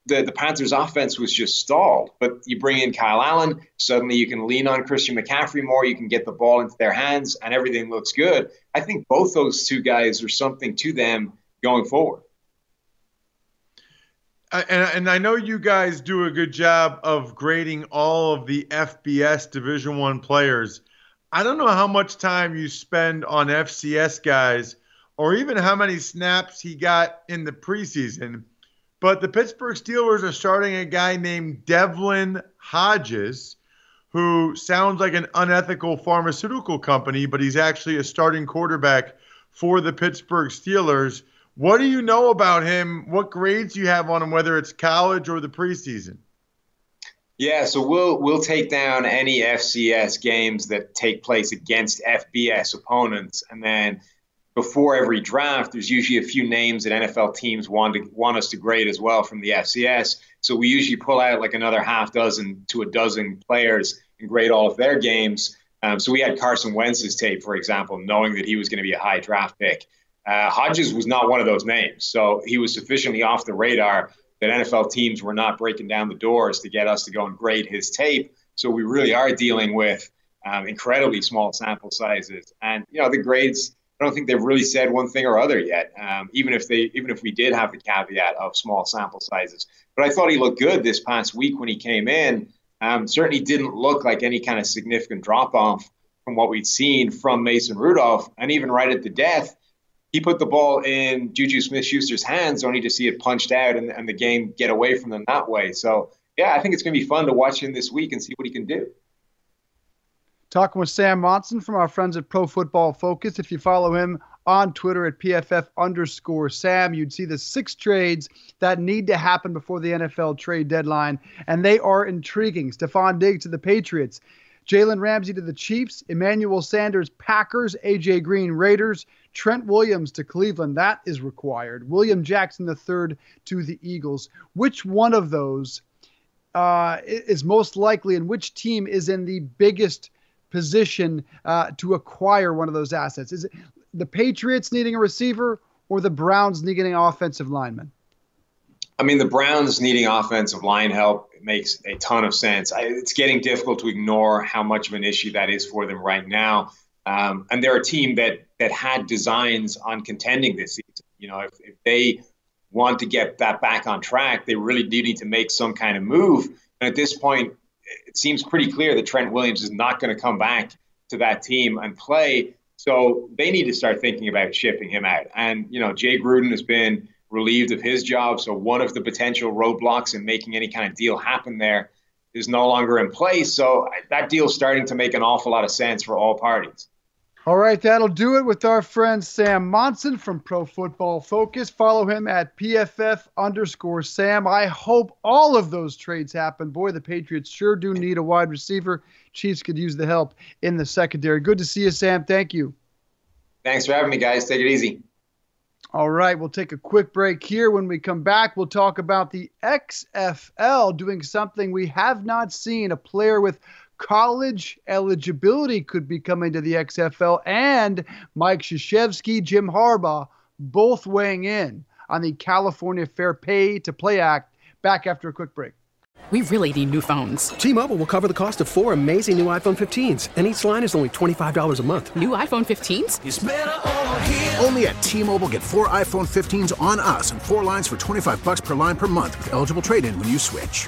the, the Panthers' offense was just stalled. But you bring in Kyle Allen, suddenly you can lean on Christian McCaffrey more. You can get the ball into their hands, and everything looks good. I think both those two guys are something to them going forward. and, and I know you guys do a good job of grading all of the FBS Division One players. I don't know how much time you spend on FCS guys, or even how many snaps he got in the preseason. But the Pittsburgh Steelers are starting a guy named Devlin Hodges, who sounds like an unethical pharmaceutical company, but he's actually a starting quarterback for the Pittsburgh Steelers. What do you know about him? What grades do you have on him, whether it's college or the preseason? Yeah, so we'll we'll take down any FCS games that take place against FBS opponents, and then before every draft, there's usually a few names that NFL teams want to want us to grade as well from the FCS. So we usually pull out like another half dozen to a dozen players and grade all of their games. Um, so we had Carson Wentz's tape, for example, knowing that he was going to be a high draft pick. Uh, Hodges was not one of those names, so he was sufficiently off the radar that NFL teams were not breaking down the doors to get us to go and grade his tape. So we really are dealing with um, incredibly small sample sizes, and you know the grades I don't think they've really said one thing or other yet. Um, even if they, even if we did have the caveat of small sample sizes, but I thought he looked good this past week when he came in. Um, certainly didn't look like any kind of significant drop off from what we'd seen from Mason Rudolph, and even right at the death, he put the ball in Juju Smith-Schuster's hands, only to see it punched out and, and the game get away from them that way. So yeah, I think it's going to be fun to watch him this week and see what he can do. Talking with Sam Monson from our friends at Pro Football Focus. If you follow him on Twitter at PFF underscore Sam, you'd see the six trades that need to happen before the NFL trade deadline, and they are intriguing. Stefon Diggs to the Patriots, Jalen Ramsey to the Chiefs, Emmanuel Sanders Packers, AJ Green Raiders, Trent Williams to Cleveland. That is required. William Jackson III to the Eagles. Which one of those uh, is most likely, and which team is in the biggest position uh, to acquire one of those assets? Is it the Patriots needing a receiver or the Browns needing an offensive lineman? I mean, the Browns needing offensive line help makes a ton of sense. I, it's getting difficult to ignore how much of an issue that is for them right now. Um, and they're a team that that had designs on contending this season. You know, if, if they want to get that back on track, they really do need to make some kind of move. And at this point, it seems pretty clear that Trent Williams is not going to come back to that team and play. So they need to start thinking about shipping him out. And, you know, Jay Gruden has been relieved of his job. So one of the potential roadblocks in making any kind of deal happen there is no longer in place. So that deal is starting to make an awful lot of sense for all parties. All right, that'll do it with our friend Sam Monson from Pro Football Focus. Follow him at PFF underscore Sam. I hope all of those trades happen. Boy, the Patriots sure do need a wide receiver. Chiefs could use the help in the secondary. Good to see you, Sam. Thank you. Thanks for having me, guys. Take it easy. All right, we'll take a quick break here. When we come back, we'll talk about the XFL doing something we have not seen a player with college eligibility could be coming to the XFL, and Mike Krzyzewski, Jim Harbaugh, both weighing in on the California Fair Pay to Play Act. Back after a quick break. We really need new phones. T-Mobile will cover the cost of four amazing new iPhone 15s, and each line is only $25 a month. New iPhone 15s? Only at T-Mobile get four iPhone 15s on us and four lines for 25 bucks per line per month with eligible trade-in when you switch.